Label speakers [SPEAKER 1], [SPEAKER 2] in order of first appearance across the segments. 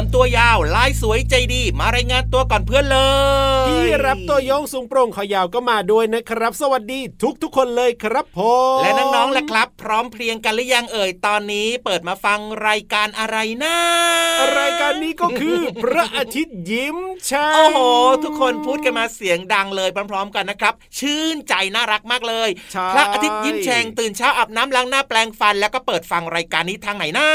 [SPEAKER 1] jam ตัวยาวลายสวยใจดี มารายงานตัวก่อนเพื่อนเลย
[SPEAKER 2] พี่รับตัวโยงสูงโปร่งขอยาวก็มาด้วยนะครับ สวัสดีทุกทุกๆคนเลยครับผม
[SPEAKER 1] และน้องๆแหละครับ พร้อมเพรียงกันหรือยังเอ่ยตอนนี้เปิดมาฟังรายการอะไรนะ
[SPEAKER 2] รายการนี้ก็คือพระอาทิตย์ยิ้มใช่
[SPEAKER 1] โอ้โห ทุกคนพูดกันมาเสียงดังเลยพร้อมๆกันนะครับ ชื่นใจน่ารักมากเลย
[SPEAKER 2] ใช่
[SPEAKER 1] พระอาทิตย์ยิ้มแฉ่งตื่นเช้าอาบน้ำล้างหน้าแปลงฟัน แล้วก็เปิดฟังรายการนี้ทางไหนนะ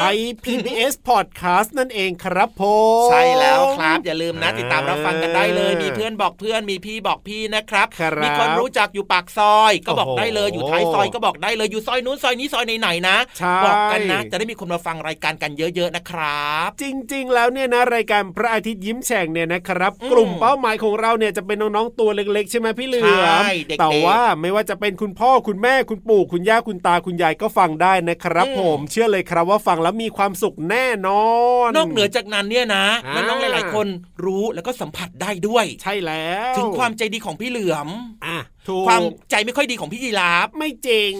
[SPEAKER 2] ไทย PBS Podcast นั่นเองครับผม
[SPEAKER 1] ใช่แล้วครับอย่าลืมนะติดตามรับฟังกันได้เลย
[SPEAKER 2] เออ
[SPEAKER 1] มีเพื่อนบอกเพื่อนมีพี่บอกพี่นะครับ
[SPEAKER 2] ครับ
[SPEAKER 1] มีคนรู้จักอยู่ปากซอย ก็บอก
[SPEAKER 2] โอ้โห
[SPEAKER 1] ได้เลยอยู่ท้ายซอยก็บอกได้เลยอยู่ซอยนู้นซอยนี้ซอยไหนๆนะ
[SPEAKER 2] ใช่
[SPEAKER 1] บอกกันนะ จะได้มีคนมาฟังรายการกันเยอะๆนะครับ
[SPEAKER 2] จริง ๆ แล้วเนี่ยนะรายการพระอาทิตย์ยิ้มแฉ่งเนี่ยนะครับ
[SPEAKER 1] อืม
[SPEAKER 2] กลุ่มเป้าหมายของเราเนี่ยจะเป็นน้องๆตัวเล็กๆ ใช่ไหมพี่เหลือม
[SPEAKER 1] ใช่เด็กๆ
[SPEAKER 2] แต่ว่าไม่ว่าจะเป็นคุณพ่อคุณแม่คุณปู่คุณย่าคุณตาคุณยายก็ฟังได้นะครับ
[SPEAKER 1] อืม
[SPEAKER 2] ผมเชื่อเลยครับว่าฟังแล้วมีความสุขแน่นอน
[SPEAKER 1] นอกเหนือจากนั้นเนี่ยนะ
[SPEAKER 2] อ่า
[SPEAKER 1] น้องๆหลาย ๆ คนรู้แล้วก็สัมผัสได้ด้วย
[SPEAKER 2] ใช่แล้ว
[SPEAKER 1] ถึงความใจดีของพี่เหลือม
[SPEAKER 2] อะถูก
[SPEAKER 1] ความใจไม่ค่อยดีของพี่ยีราฟ
[SPEAKER 2] ไม่จริง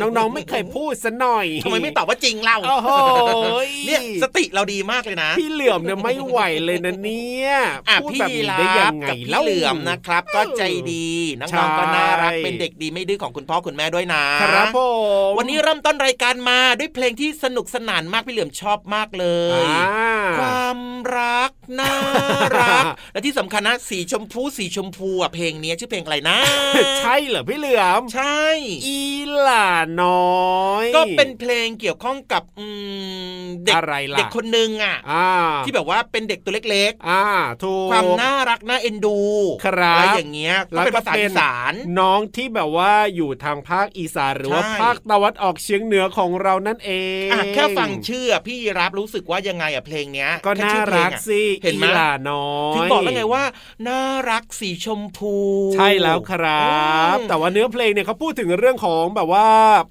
[SPEAKER 2] น้องๆไม่เคยพูดซะหน่อย
[SPEAKER 1] ทำไมไม่ตอบว่าจริงเล่า
[SPEAKER 2] โอ้โห
[SPEAKER 1] เนี่ยสติเราดีมากเลยนะ
[SPEAKER 2] พี่เหลือมเนี่ยไม่ไหวเลยนะเนี่ย
[SPEAKER 1] อะ
[SPEAKER 2] พูด
[SPEAKER 1] พี่
[SPEAKER 2] แบบ
[SPEAKER 1] ยี
[SPEAKER 2] นี้
[SPEAKER 1] รา
[SPEAKER 2] ได้ยั
[SPEAKER 1] ฟ
[SPEAKER 2] งไง
[SPEAKER 1] กับพี่
[SPEAKER 2] เล่า
[SPEAKER 1] เหลือมนะครับ ก็ใจดีน้
[SPEAKER 2] ใช่
[SPEAKER 1] องๆก็น่ารักเป็นเด็กดีไม่ดื้อของคุณพ่อคุณแม่ด้วยนะครับ
[SPEAKER 2] ผม
[SPEAKER 1] วันนี้เริ่มต้นรายการมาด้วยเพลงที่สนุกสนานมากพี่เหลือมชอบมากเลย
[SPEAKER 2] อ่า
[SPEAKER 1] ความรักน่ารักและที่สำคัญนะสีชมพูสีชมพูอะเพลงนี้ชื่อเพลงอะไรนะ
[SPEAKER 2] ใช่เหรอพี่เหลือม
[SPEAKER 1] ใช่
[SPEAKER 2] อีหล่าน้อย
[SPEAKER 1] ก็เป็นเพลงเกี่ยวข้องกับอืมเด็ก
[SPEAKER 2] อะไรล่ะ
[SPEAKER 1] เด็กคนหนึ่งอะ
[SPEAKER 2] อ่า
[SPEAKER 1] ที่แบบว่าเป็นเด็กตัวเล็ก
[SPEAKER 2] อ่าถูก
[SPEAKER 1] ๆความน่ารักน่าเอ็นดู
[SPEAKER 2] ครับ
[SPEAKER 1] อะไรอย่างเงี้ยก็เป็นภาษาอีสาน
[SPEAKER 2] น้องที่แบบว่าอยู่ทางภาคอีสานหรือว่า
[SPEAKER 1] ใช่
[SPEAKER 2] ภาคตะวันออกเฉียงเหนือของเรานั่นเอง
[SPEAKER 1] อะแค่ฟังชื่อพี่ยีรับรู้สึกว่ายังไงอะเพลงเนี้ย
[SPEAKER 2] ก็
[SPEAKER 1] แค่
[SPEAKER 2] น่า
[SPEAKER 1] ชื่อเพล
[SPEAKER 2] รั
[SPEAKER 1] ง
[SPEAKER 2] ก
[SPEAKER 1] อะ
[SPEAKER 2] สิ
[SPEAKER 1] เห็นไหม
[SPEAKER 2] อีหล่าน้อย
[SPEAKER 1] ถึงบอกแล้วไงว่า น่ารักสีชมพู
[SPEAKER 2] ใช่แล้วครับ
[SPEAKER 1] อืม
[SPEAKER 2] แต่ว่าเนื้อเพลงเนี่ยเขาพูดถึงเรื่องของแบบว่า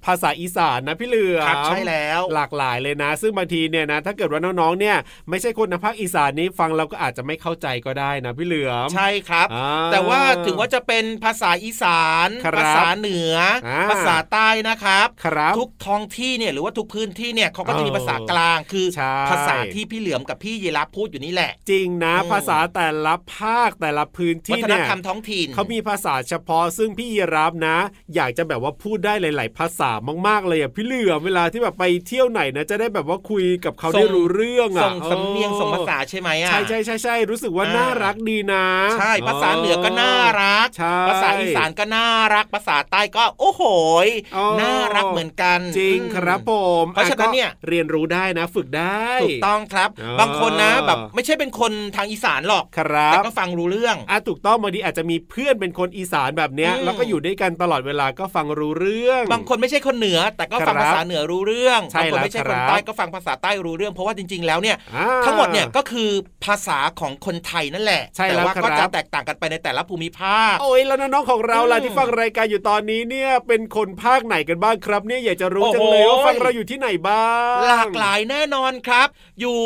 [SPEAKER 2] ภาษาอีสานนะพี่เหลือม
[SPEAKER 1] ครับใช่แล้ว
[SPEAKER 2] หลากหลายเลยนะ ซึ่งบางทีเนี่ยนะถ้าเกิดว่าน้องๆเนี่ยไม่ใช่คนในภาคอีสานนี้ฟังเราก็อาจจะไม่เข้าใจก็ได้นะพี่เหลือม
[SPEAKER 1] ใช่ครับ
[SPEAKER 2] อ่า
[SPEAKER 1] แต่ว่าถึงว่าจะเป็นภาษาอีสาน
[SPEAKER 2] ครับ
[SPEAKER 1] ภาษาเหนืออาภาษาใต้นะครับ
[SPEAKER 2] ครับ
[SPEAKER 1] ทุกท้องที่เนี่ยหรือว่าทุกพื้นที่เนี่ยเขาก็จะมี
[SPEAKER 2] เออ
[SPEAKER 1] ภาษากลางคือ
[SPEAKER 2] ใช่
[SPEAKER 1] ภาษาที่พี่เหลือมกับพี่ยีรับพูดอยู่นี่แหละ
[SPEAKER 2] จริงนะ
[SPEAKER 1] อืม
[SPEAKER 2] ภาษาแต่ละภาคแต่ละพื้น
[SPEAKER 1] วั
[SPEAKER 2] ที่
[SPEAKER 1] ฒน
[SPEAKER 2] เนี่ย
[SPEAKER 1] ธรรมท้องถิ่น
[SPEAKER 2] เขามีภาษาเฉพาะซึ่งพี่ยีรับนะ อยากจะแบบว่าพูดได้หลาย ๆ ภาษามาก ๆ เลยอะพี่เหลือมเวลาที่แบบไปเที่ยวไหนนะจะได้แบบว่าคุยกับเขาได้รู้เรื่องอะ
[SPEAKER 1] ส่งสำเนียงส่งภาษาใช่ไหมอะ
[SPEAKER 2] ใช่ใช่ใช่ใช่รู้สึกว่า
[SPEAKER 1] อ่า
[SPEAKER 2] น่ารักดีนะ
[SPEAKER 1] ใช่ภาษาเหนือก็น่ารัก
[SPEAKER 2] ใช่
[SPEAKER 1] ภาษาอีสานก็น่ารัก ภาษาใต้ก็โอ้โหย
[SPEAKER 2] อ๋อ
[SPEAKER 1] น่ารักเหมือนกัน
[SPEAKER 2] จริง
[SPEAKER 1] อืม
[SPEAKER 2] ครับผม
[SPEAKER 1] เพราะฉะนั้นเนี่ย
[SPEAKER 2] อ่ก็เรียนรู้ได้นะฝึกได้
[SPEAKER 1] ถูกต้องครับ
[SPEAKER 2] อ่า
[SPEAKER 1] บางคนนะแบบไม่ใช่เป็นคนทางอีสานหรอก
[SPEAKER 2] ครั
[SPEAKER 1] แต่
[SPEAKER 2] บ
[SPEAKER 1] ก็ฟังรู้เรื่อง
[SPEAKER 2] อะถูกต้องบางทีอาจจะมีเพื่อนเป็นคนอีสานแบบเนี้ย
[SPEAKER 1] อืม
[SPEAKER 2] แล้วก็อยู่ด้วยกันตลอดเวลาก็ฟังรู้เรื่อง
[SPEAKER 1] บางคนไม่ใช่คนเหนือ แต่ก็ฟัง
[SPEAKER 2] ครับ
[SPEAKER 1] ภาษาเหนือรู้เรื่อง
[SPEAKER 2] ใช่
[SPEAKER 1] บางคนไม่ใช่
[SPEAKER 2] แล้ว
[SPEAKER 1] คน
[SPEAKER 2] ครับ
[SPEAKER 1] ใต้ก็ฟังภาษาใต้รู้เรื่อง เพราะว่าจริง ๆ แล้วเนี่ย
[SPEAKER 2] อ่า
[SPEAKER 1] ทั้งหมดเนี่ยก็คือภาษาของคนไทยนั่นแหละ
[SPEAKER 2] ใช่
[SPEAKER 1] แต่
[SPEAKER 2] แล้ว
[SPEAKER 1] ว่า
[SPEAKER 2] ครับ
[SPEAKER 1] ก็จะแตกต่างกันไปในแต่ละภูมิภาค
[SPEAKER 2] โอ้ยแล้วน้องๆของเราล่ะ
[SPEAKER 1] อืม
[SPEAKER 2] ที่ฟังรายการอยู่ตอนนี้เนี่ยเป็นคนภาคไหนกันบ้างครับ เนี่ยอยากจะรู้
[SPEAKER 1] โอ้โห
[SPEAKER 2] จังเลยว่าฟังเราอยู่ที่ไหนบ้าง
[SPEAKER 1] หลากหลายแน่นอนครับ อยู่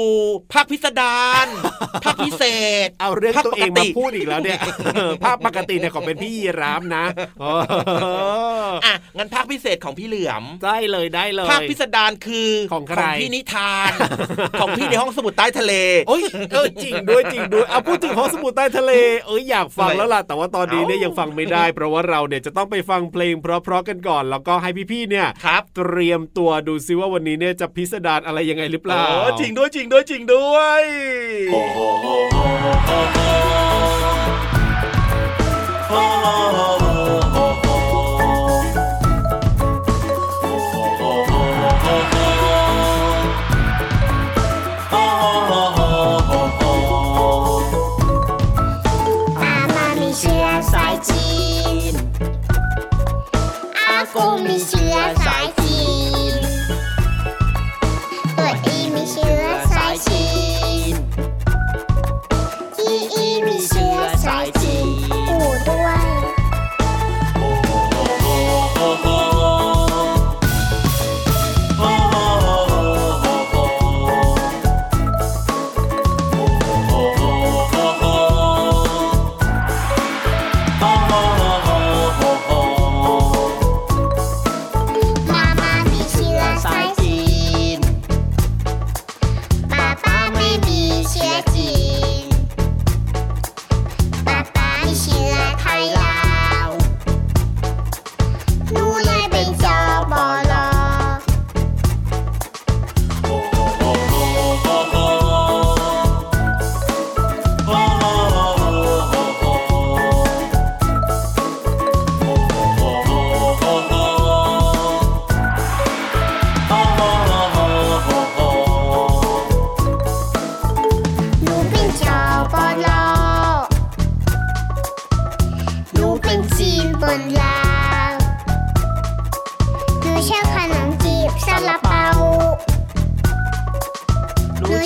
[SPEAKER 1] ภาคพิสดารภาคพิเศษ
[SPEAKER 2] เอาเรื่อง
[SPEAKER 1] ภาค
[SPEAKER 2] ตัวเอง
[SPEAKER 1] ปกติ
[SPEAKER 2] มาพูดอีกแล้วเนี่ยภาพปกติเนี่ยของเป็นพี่ยีรามนะเออ
[SPEAKER 1] อะงั้นภาคพิเศษของพี่เหลือม
[SPEAKER 2] ได้เลยได้เลย
[SPEAKER 1] ภาคพิสดารคือ
[SPEAKER 2] ของใคร
[SPEAKER 1] พี่นิทาน ของพี่ในห้องสมุดใต้ทะเล
[SPEAKER 2] โอ้ยเออจริงด้วยจริงด้วยเอาพูดถึงห้องสมุดใต้ทะเลเอ้ยอยากฟัง
[SPEAKER 1] ทำไม
[SPEAKER 2] แล้วล่ะแต่ว่าตอนนี้เนี่ย
[SPEAKER 1] เอ้ายั
[SPEAKER 2] ยังฟังไม่ได้ เพราะว่าเราเนี่ยจะต้องไปฟังเพลงเพราะๆกันก่อน แล้วก็ให้พี่ๆเนี่ย
[SPEAKER 1] ครับ
[SPEAKER 2] เตรียมตัวดูซิว่าวันนี้เนี่ยจะพิสดารอะไรยังไงหรือเปล่า
[SPEAKER 1] โอ้จริงด้วยจริงด้วยจริงด้วย
[SPEAKER 3] ต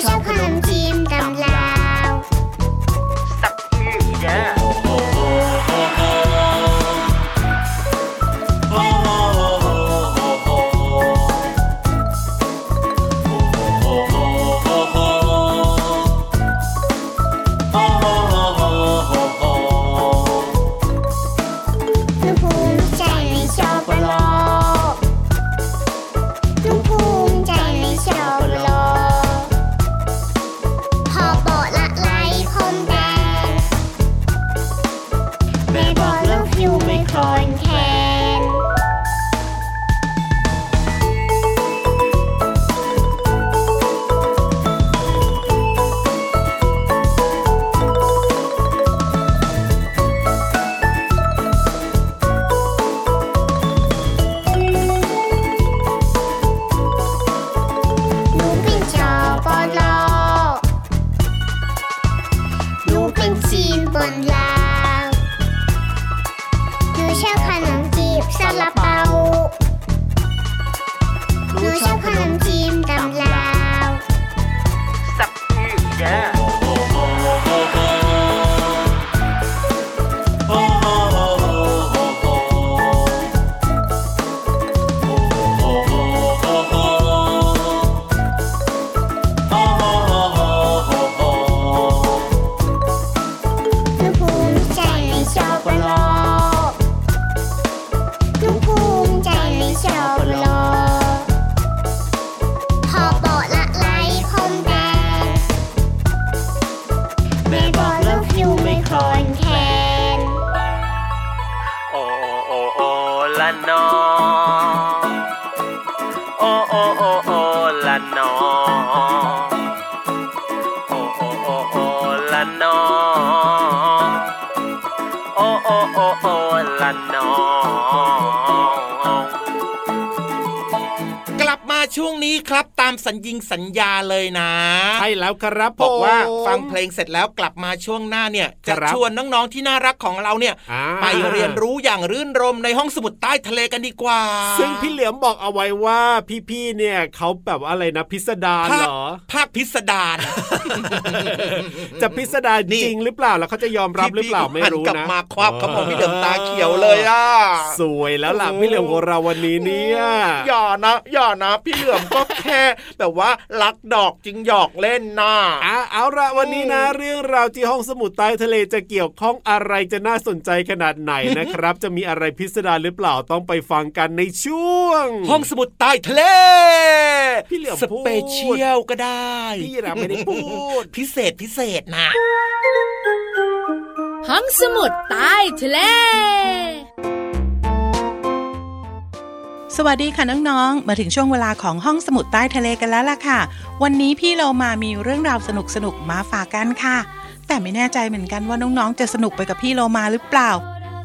[SPEAKER 4] หนูชอ
[SPEAKER 1] สัญญิงสัญญาเลยนะ
[SPEAKER 2] ใช่แล้วครับ
[SPEAKER 1] บอกว่า
[SPEAKER 2] ผม
[SPEAKER 1] ฟังเพลงเสร็จแล้วกลับมาช่วงหน้าเนี่ย
[SPEAKER 2] ครั
[SPEAKER 1] จะ
[SPEAKER 2] บ
[SPEAKER 1] ชวนน้องๆที่น่ารักของเราเนี่ย
[SPEAKER 2] อ่า
[SPEAKER 1] ไปเรียนรู้อย่างรื่นรมในห้องสมุดใต้ทะเลกันดีกว่า
[SPEAKER 2] ซึ่งพี่เหลือมบอกเอาไว้ว่าพี่ๆเนี่ยเขาแบบว่าอะไรนะพิสดาร
[SPEAKER 1] ภาค
[SPEAKER 2] เหรอ
[SPEAKER 1] ภาคพิสดาร
[SPEAKER 2] จะพิสดาร
[SPEAKER 1] นี่
[SPEAKER 2] จริงหรือเปล่าแล้วเขาจะยอมรับหรือเปล่าไม่รู้
[SPEAKER 1] หักลับ
[SPEAKER 2] นะ
[SPEAKER 1] มาควับเขามองพี่เหลือมตาเขียวเลยอะ
[SPEAKER 2] สวยแล้วล่ะพี่เหลือมของเราวันนี้เนี่ย
[SPEAKER 1] อย่านะอย่านะ พี่เหลือมก็แค่แบบว่ารักดอกจึงหยอกเล่นนะ
[SPEAKER 2] อะเอาละวันนี้นะ เรื่องราวที่ห้องสมุดใต้ทะเลจะเกี่ยวข้องอะไรจะน่าสนใจขนาดไหนนะครับ จะมีอะไรพิสดารหรือเปล่าต้องไปฟังกันในช่วง
[SPEAKER 1] ห้องสมุดใต้ทะเล
[SPEAKER 2] พี่เหลือม
[SPEAKER 1] ส
[SPEAKER 2] พูด
[SPEAKER 1] เปเชียลก็ได้
[SPEAKER 2] พี่เราไม่ได้พูด
[SPEAKER 1] พิเศษพิเศษนะ
[SPEAKER 5] ห้องสมุดใต้ทะเล
[SPEAKER 6] สวัสดีค่ะน้องๆ มาถึงช่วงเวลาของห้องสมุดใต้ทะเลกันแล้วล่ะค่ะ วันนี้พี่เรามามีเรื่องราวสนุกๆมาฝากกันค่ะ แต่ไม่แน่ใจเหมือนกันว่าน้องๆ จะสนุกไปกับพี่เรามาหรือเปล่า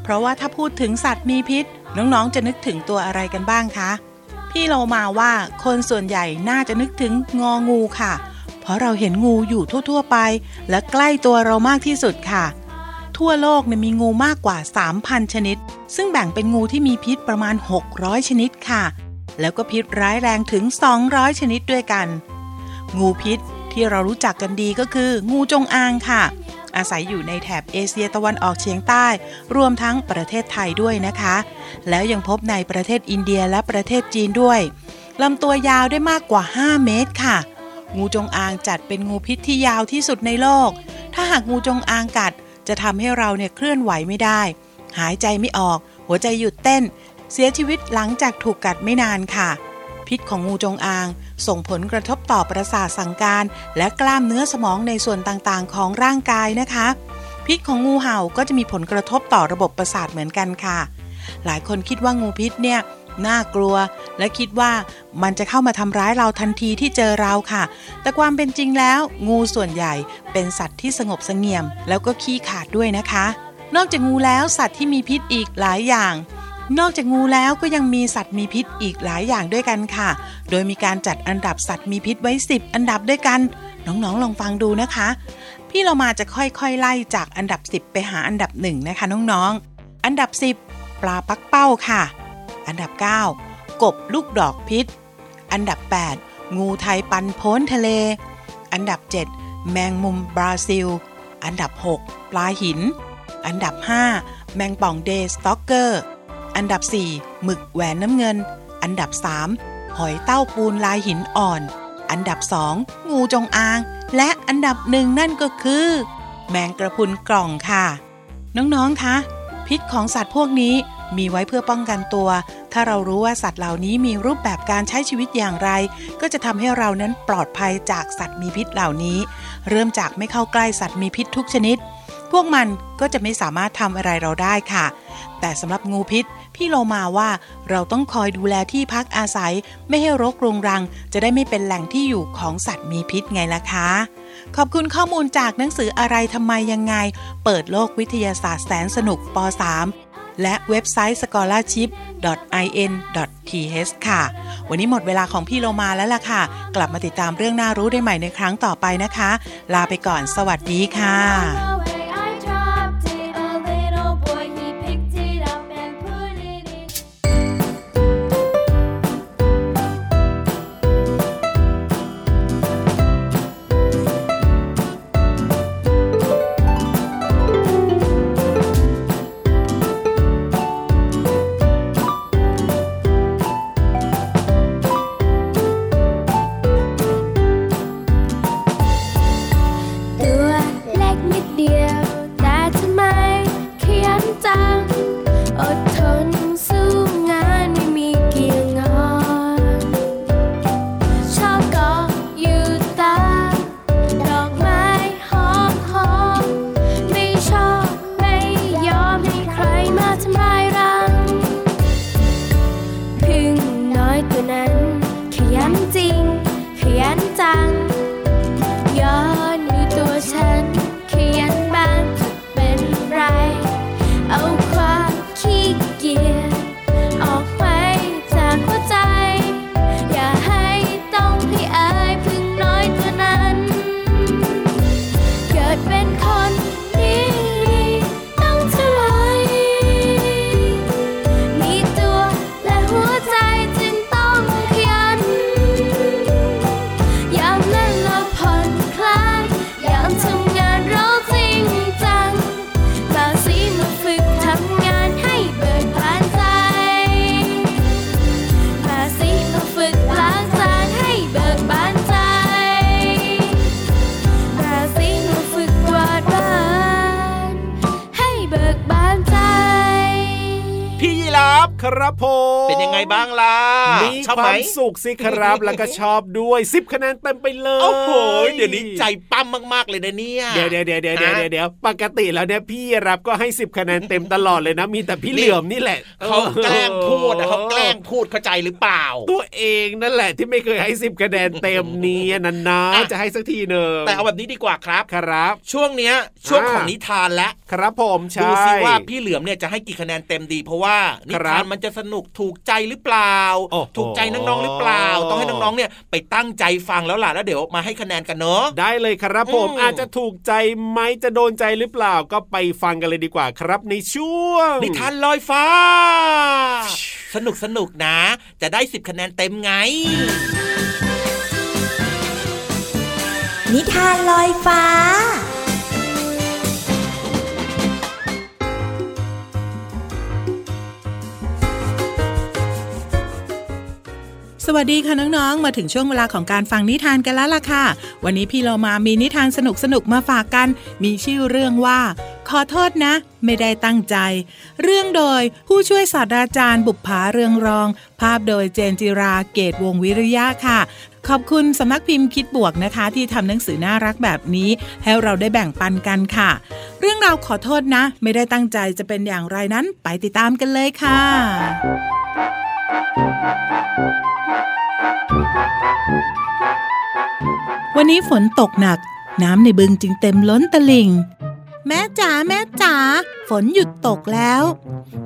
[SPEAKER 6] เพราะว่าถ้าพูดถึงสัตว์มีพิษ น้องๆ จะนึกถึงตัวอะไรกันบ้างคะ พี่เรามาว่าคนส่วนใหญ่น่าจะนึกถึงงองูค่ะ เพราะเราเห็นงูอยู่ทั่วๆไป และใกล้ตัวเรามากที่สุดค่ะ ทั่วโลกเนี่ยมีงูมากกว่า 3,000 ชนิด ซึ่งแบ่งเป็นงูที่มีพิษประมาณ 600 ชนิดค่ะ แล้วก็พิษร้ายแรงถึง 200 ชนิดด้วยกัน งูพิษที่เรารู้จักกันดีก็คือ งูจงอางค่ะ อาศัยอยู่ในแถบเอเชียตะวันออกเฉียงใต้ รวมทั้งประเทศไทยด้วยนะคะ แล้วยังพบในประเทศอินเดียและประเทศจีนด้วยลำตัวยาวได้มากกว่า 5 เมตรค่ะ งูจงอางจัดเป็นงูพิษที่ยาวที่สุดในโลก ถ้าหากงูจงอางกัด จะทำให้เราเนี่ยเคลื่อนไหวไม่ได้ หายใจไม่ออก หัวใจหยุดเต้น เสียชีวิตหลังจากถูกกัดไม่นานค่ะ พิษของงูจงอาง ส่งผลกระทบต่อประสาทสั่งการ และกล้ามเนื้อสมองในส่วนต่างๆ ของร่างกายนะคะ พิษของงูเห่าก็จะมีผลกระทบต่อระบบประสาทเหมือนกันค่ะ หลายคนคิดว่างูพิษเนี่ย น่ากลัว และคิดว่ามันจะเข้ามาทำร้ายเราทันทีที่เจอเราค่ะ แต่ความเป็นจริงแล้ว งูส่วนใหญ่เป็นสัตว์ที่สงบสงเงียม แล้วก็ขี้ขาดด้วยนะคะ นอกจากงูแล้วสัตว์ที่มีพิษอีกหลายอย่างนอกจากงูแล้วก็ยังมีสัตว์มีพิษอีกหลายอย่างด้วยกันค่ะ โดยมีการจัดอันดับสัตว์มีพิษไว้ 10 อันดับด้วยกัน น้องๆ ลองฟังดูนะคะ พี่เรามาจะค่อยๆ ไล่จากอันดับ 10 ไปหาอันดับหนึ่งนะคะน้องๆ อันดับ 10 ปลาปักเป้าค่ะ อันดับ 9 กบลูกดอกพิษ อันดับ 8 งูไทปันโพ้นทะเล อันดับ 7 แมงมุมบราซิล อันดับ 6 ปลาหิน อันดับ 5 แมงป่อง deathstalker อันดับ 4 หมึกแหวนน้ำเงิน อันดับ 3 หอยเต้าปูนลายหินอ่อน อันดับ 2 งูจงอาง และอันดับหนึ่งนั่นก็คือ แมงกระพุนกล่องค่ะ น้องๆ คะ พิษของสัตว์พวกนี้ มีไว้เพื่อป้องกันตัว ถ้าเรารู้ว่าสัตว์เหล่านี้มีรูปแบบการใช้ชีวิตอย่างไร ก็จะทำให้เรานั้นปลอดภัยจากสัตว์มีพิษเหล่านี้ เริ่มจากไม่เข้าใกล้สัตว์มีพิษทุกชนิด พวกมันก็จะไม่สามารถทำอะไรเราได้ค่ะ แต่สำหรับงูพิษพี่โลมาว่าเราต้องคอยดูแลที่พักอาศัย ไม่ให้รกรุงรัง จะได้ไม่เป็นแหล่งที่อยู่ของสัตว์มีพิษไงล่ะคะขอบคุณข้อมูลจากหนังสืออะไรทำไมยังไง เปิดโลกวิทยาศาสตร์แสนสนุกป .3 และเว็บไซต์ scholarship.in.th ค่ะ วันนี้หมดเวลาของพี่โลมาแล้วล่ะค่ะ กลับมาติดตามเรื่องน่ารู้ได้ใหม่ในครั้งต่อไปนะคะ ลาไปก่อนสวัสดีค่ะ
[SPEAKER 7] เมีชอบคไหมวามสุ
[SPEAKER 2] ขสิครับ แล้วก็ชอบด้วย10คะแนนเต็มไปเลย
[SPEAKER 1] โอ้โหเดี๋ยวนี้ใจปั้มมากๆเลยนะเนี่ย
[SPEAKER 2] เดี๋ยวเดี๋ยวเดี๋ยวเดี๋ยวเดี๋ยว
[SPEAKER 1] ฮะ
[SPEAKER 2] เดี๋ยวปกติแล้วเนี่ยพี่รับก็ให้10คะแนนเต็มตลอดเลยนะ มีแต่พี่เหลือมนี่แหละ
[SPEAKER 1] เขาแกล้งพูดอะเขาแกล้งพูดเข้าใจหรือเปล่า
[SPEAKER 2] ตัวเองนั่นแหละที่ไม่เคยให้10คะแนนเต็มนี้นันนะ
[SPEAKER 1] อะ
[SPEAKER 2] จะให้สักทีหนึ่ง
[SPEAKER 1] แต่เอาแบบนี้ดีกว่าครับ
[SPEAKER 2] ครับ
[SPEAKER 1] ช่วงเนี้ยช่วง
[SPEAKER 2] อ่า
[SPEAKER 1] ของนิทานและ
[SPEAKER 2] ครับผมใช่
[SPEAKER 1] ดูสิว่าพี่เหลือมเนี่ยจะให้กี่คะแนนเต็มดี เพราะว่านิ
[SPEAKER 2] ครั
[SPEAKER 1] ทาน
[SPEAKER 2] บ
[SPEAKER 1] มันจะสนุกถูกใจหรือเปล่า
[SPEAKER 2] โอ้โห
[SPEAKER 1] ถูกใจน้องๆหรือเปล่า ต้องให้น้องๆเนี่ยไปตั้งใจฟังแล้วล่ะแล้วเดี๋ยวมาให้คะแนนกันเนอะ
[SPEAKER 2] ได้เลยครับผม
[SPEAKER 1] อืม
[SPEAKER 2] อาจจะถูกใจไหมจะโดนใจหรือเปล่าก็ไปฟังกันเลยดีกว่าครับในช่วง
[SPEAKER 1] นิทานลอยฟ้า สนุกสนุกนะ จะได้สิบคะแนนเต็มไง
[SPEAKER 8] นิทานลอยฟ้า
[SPEAKER 6] วัสดีค่ะน้องๆ มาถึงช่วงเวลาของการฟังนิทานกันแล้วล่ะค่ะ วันนี้พี่เรามามีนิทานสนุกๆ มาฝากกัน มีชื่อเรื่องว่า ขอโทษนะ ไม่ได้ตั้งใจ เรื่องโดยผู้ช่วยศาสตราจารย์บุปผาเรืองรอง ภาพโดยเจนจิราเกตวงวิริยะค่ะ ขอบคุณสำนักพิมพ์คิดบวกนะคะ ที่ทำหนังสือน่ารักแบบนี้ ให้เราได้แบ่งปันกันค่ะ เรื่องราวขอโทษนะ ไม่ได้ตั้งใจจะเป็นอย่างไรนั้น ไปติดตามกันเลยค่ะ วันนี้ฝนตกหนัก น้ำในบึงจึงเต็มล้นตลิ่ง แม่จ๋าแม่จ๋าฝนหยุดตกแล้ว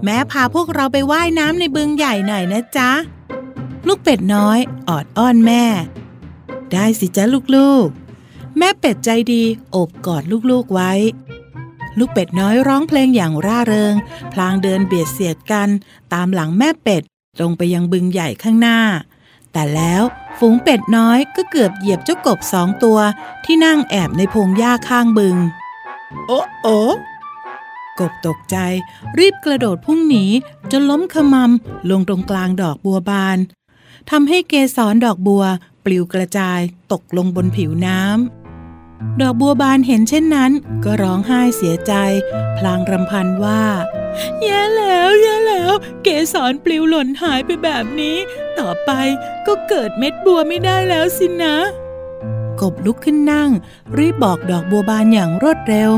[SPEAKER 6] แม่พาพวกเราไปว่ายน้ำในบึงใหญ่หน่อยนะจ๊ะ ลูกเป็ดน้อยออดอ้อนแม่ ได้สิจ๊ะลูกๆ แม่เป็ดใจดีโอบกอดลูกๆไว้ ลูกเป็ดน้อยร้องเพลงอย่างร่าเริง พลางเดินเบียดเสียดกัน ตามหลังแม่เป็ดตรงไปยังบึงใหญ่ข้างหน้า แต่แล้วฝูงเป็ดน้อยก็เกือบเหยียบเจ้ากบสองตัว ที่นั่งแอบในพงหญ้าข้างบึง โอ้โอกบตกใจ รีบกระโดดพุ่งหนีจนล้มขมำลงตรงกลางดอกบัวบานทำให้เกสรดอกบัว ปลิวกระจายตกลงบนผิวน้ำดอกบัวบานเห็นเช่นนั้น ก็ร้องไห้เสียใจ พลางรำพันว่าแย่แล้วแย่แล้ว เกสรปลิวหล่นหายไปแบบนี้ ต่อไปก็เกิดเม็ดบัวไม่ได้แล้วสินะ กบลุกขึ้นนั่ง รีบบอกดอกบัวบานอย่างรวดเร็ว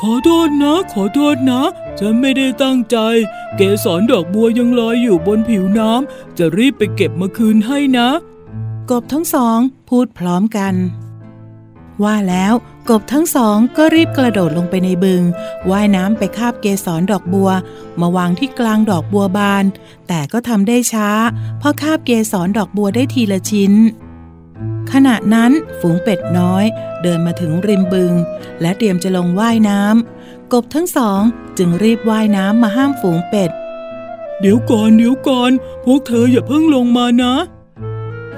[SPEAKER 9] ขอโทษนะ ขอโทษนะ ฉันไม่ได้ตั้งใจ เกสรดอกบัวยังลอยอยู่บนผิวน้ำจะรีบไปเก็บมาคืนให้นะ
[SPEAKER 6] กบทั้งสองพูดพร้อมกัน ว่าแล้วกบทั้งสองก็รีบกระโดดลงไปในบึงว่ายน้ำไปคาบเกสรดอกบัว มาวางที่กลางดอกบัวบาน แต่ก็ทำได้ช้า เพราะคาบเกสรดอกบัวได้ทีละชิ้น ขณะนั้นฝูงเป็ดน้อย เดินมาถึงริมบึง และเตรียมจะลงว่ายน้ำกบทั้งสองจึงรีบว่ายน้ำมาห้ามฝูงเป็ด
[SPEAKER 9] เดี๋ยวก่อนเดี๋ยวก่อน พวกเธออย่าเพิ่งลงมานะ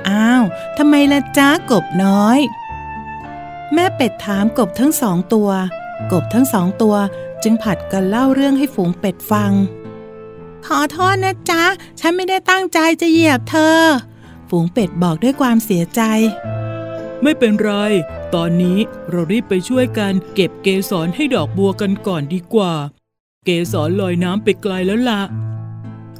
[SPEAKER 6] อ้าวทำไมล่ะจ้ากบน้อย แม่เป็ดถามกบทั้งสองตัว กบทั้งสองตัวจึงผัดกันเล่าเรื่องให้ฝูงเป็ดฟัง ขอโทษนะจ๊ะ ฉันไม่ได้ตั้งใจจะเหยียบเธอ ฝูงเป็ดบอกด้วยความเสียใจ
[SPEAKER 9] ไม่เป็นไร ตอนนี้เรารีบไปช่วยกันเก็บเกสรให้ดอกบัวกันก่อนดีกว่า เกสรลอยน้ำไปไกลแล้วละ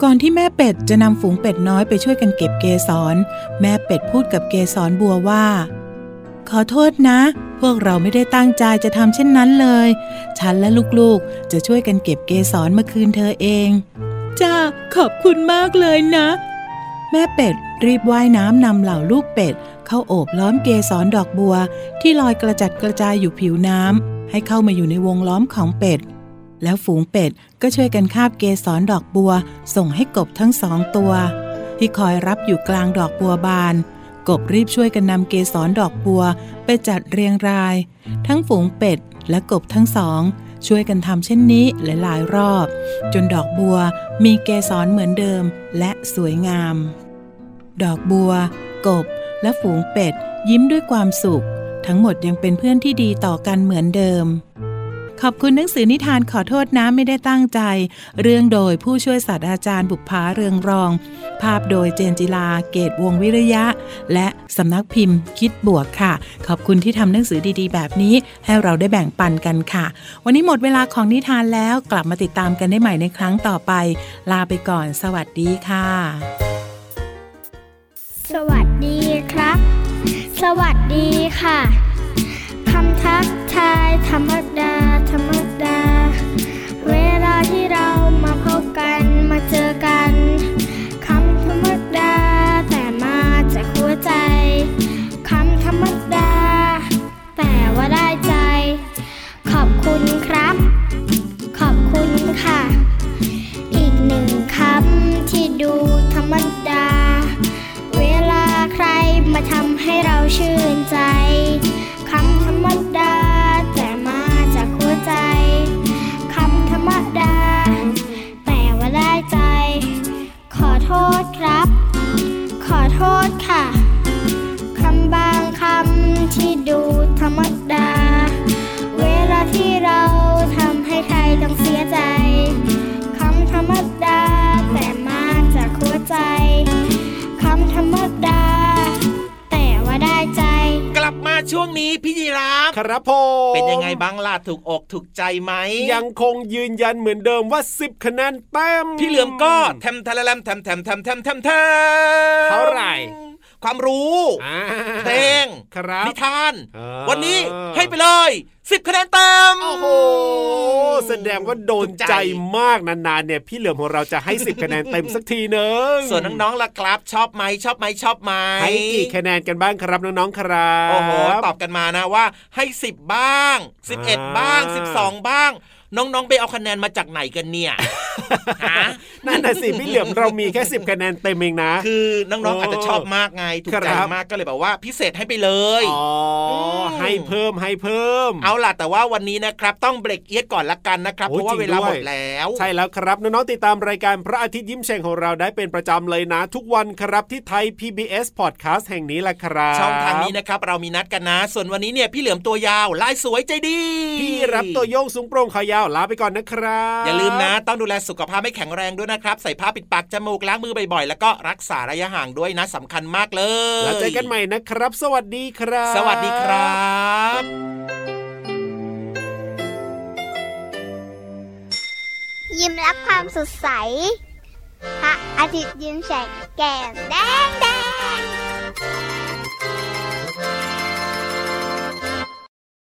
[SPEAKER 6] ก่อนที่แม่เป็ดจะนำฝูงเป็ดน้อยไปช่วยกันเก็บเกสร แม่เป็ดพูดกับเกสรบัวว่า ขอโทษนะ พวกเราไม่ได้ตั้งใจจะทำเช่นนั้นเลย ฉันและลูกๆ จะช่วยกันเก็บเกสรมาคืนเธอเอง
[SPEAKER 9] จ้า ขอบคุณมากเลยนะ
[SPEAKER 6] แม่เป็ดรีบว่ายน้ำนำเหล่าลูกเป็ด เข้าโอบล้อมเกสรดอกบัว ที่ลอยกระจัดกระจายอยู่ผิวน้ำให้เข้ามาอยู่ในวงล้อมของเป็ด แล้วฝูงเป็ดก็ช่วยกันคาบเกสรดอกบัว ส่งให้กบทั้งสองตัว ที่คอยรับอยู่กลางดอกบัวบาน กบรีบช่วยกันนำเกสรดอกบัว ไปจัดเรียงราย ทั้งฝูงเป็ดและกบทั้งสอง ช่วยกันทำเช่นนี้หลายๆ รอบ จนดอกบัวมีเกสรเหมือนเดิมและสวยงาม ดอกบัว กบ และฝูงเป็ด ยิ้มด้วยความสุข ทั้งหมดยังเป็นเพื่อนที่ดีต่อกันเหมือนเดิม ขอบคุณหนังสือนิทานขอโทษนะไม่ได้ตั้งใจ เรื่องโดยผู้ช่วยศาสตราจารย์บุภาเรืองรอง ภาพโดยเจนจิลาเกตวงวิริยะ และสำนักพิมพ์คิดบวกค่ะ ขอบคุณที่ทำหนังสือดีๆ แบบนี้ ให้เราได้แบ่งปันกันค่ะ วันนี้หมดเวลาของนิทานแล้วกลับมาติดตามกันได้ใหม่ในครั้งต่อไป ลาไปก่อน สวัสดีค่ะ
[SPEAKER 3] สวัสดีครับ สวัสดีค่ะำทักทายธรรมดา ธรรมดา
[SPEAKER 1] ช่วงนี้พี่ยีราฟ
[SPEAKER 2] ครับผม
[SPEAKER 1] เป็นยังไงบ้างล่ะถูกอกถูกใจไหม
[SPEAKER 2] ยังคงยืนยันเหมือนเดิมว่า 10คะแนนเต็ม
[SPEAKER 1] พี่เหลือมก็แทมทะละแลมแทมแทมแทมแทมแทมแทม
[SPEAKER 2] เท่าไหร่
[SPEAKER 1] ความรู้
[SPEAKER 2] อ่า
[SPEAKER 1] เพลง
[SPEAKER 2] ครับ
[SPEAKER 1] นิทาน
[SPEAKER 2] อ่า
[SPEAKER 1] วันนี้ให้ไปเลยสิบคะแนนเต็ม
[SPEAKER 2] โอ้โหแสดงว่าโดน
[SPEAKER 1] ถูกใจ
[SPEAKER 2] ใจมากนานๆเนี่ยพี่เหลือมของเราจะให้10คะแนนเต็มสักทีหนึ่ง
[SPEAKER 1] ส่วนน้องๆล่ะครับ ชอบไหมชอบไหมชอบไหม
[SPEAKER 2] ให้กี่คะแนนกันบ้างครับน้องๆครับ
[SPEAKER 1] โอ้โหตอบกันมานะว่าให้สิบบ้างสิบเอ็ด
[SPEAKER 2] อ่า
[SPEAKER 1] บ้างสิบสองบ้าง น้องๆไปเอาคะแนนมาจากไหนกันเนี่ยฮะ
[SPEAKER 2] นั่นน่ะน่ะสิพี่เหลือมเรามีแค่สิบคะแนนเต็มเองนะ
[SPEAKER 1] คือน้อง
[SPEAKER 2] โอ้
[SPEAKER 1] ๆอาจจะชอบมากไงถูกใจ
[SPEAKER 2] ครับ
[SPEAKER 1] มากก็เลยแบบว่าพิเศษให้ไปเลย
[SPEAKER 2] อ๋ออ
[SPEAKER 1] ม
[SPEAKER 2] ให้เพิ่มให้เพิ่ม
[SPEAKER 1] เอาล่ะแต่ว่าวันนี้นะครับ ต้องเบรกเอียดก่อนละกันนะครับ
[SPEAKER 2] โอ้
[SPEAKER 1] เพราะว่า
[SPEAKER 2] จริ
[SPEAKER 1] เว
[SPEAKER 2] ง
[SPEAKER 1] ลา
[SPEAKER 2] ด้วย
[SPEAKER 1] หมดแล้ว
[SPEAKER 2] ใช่แล้วครับน้องๆติดตามรายการพระอาทิตย์ยิ้มแฉ่งของเราได้เป็นประจำเลยนะ ทุกวันครับที่ไทย PBS Podcast แห่งนี้แหละครับ
[SPEAKER 1] ช่องทางนี้นะครับเรามีนัดกันนะ ส่วนวันนี้เนี่ยพี่เหลือมตัวยาวลายสวยใจดี
[SPEAKER 2] พี่รับตัวโยงสูงโปร่งขายาวลาไปก่อนนะครับ
[SPEAKER 1] อย่าลืมนะ ต้องดูแลสุขภาพให้แข็งแรงด้วยนะครับ ใส่ผ้าปิดปากจมูกล้างมือบ่อยๆ แล้วก็รักษาระยะห่างด้วยนะสำคัญมากเลย
[SPEAKER 2] แล้วเจอกันใหม่นะครับ สวัสดีครับ
[SPEAKER 1] สวัสดีครับ
[SPEAKER 3] ยิ้มรับความสดใส พระอาทิตย์ยิ้มแฉกแก้มแดงแด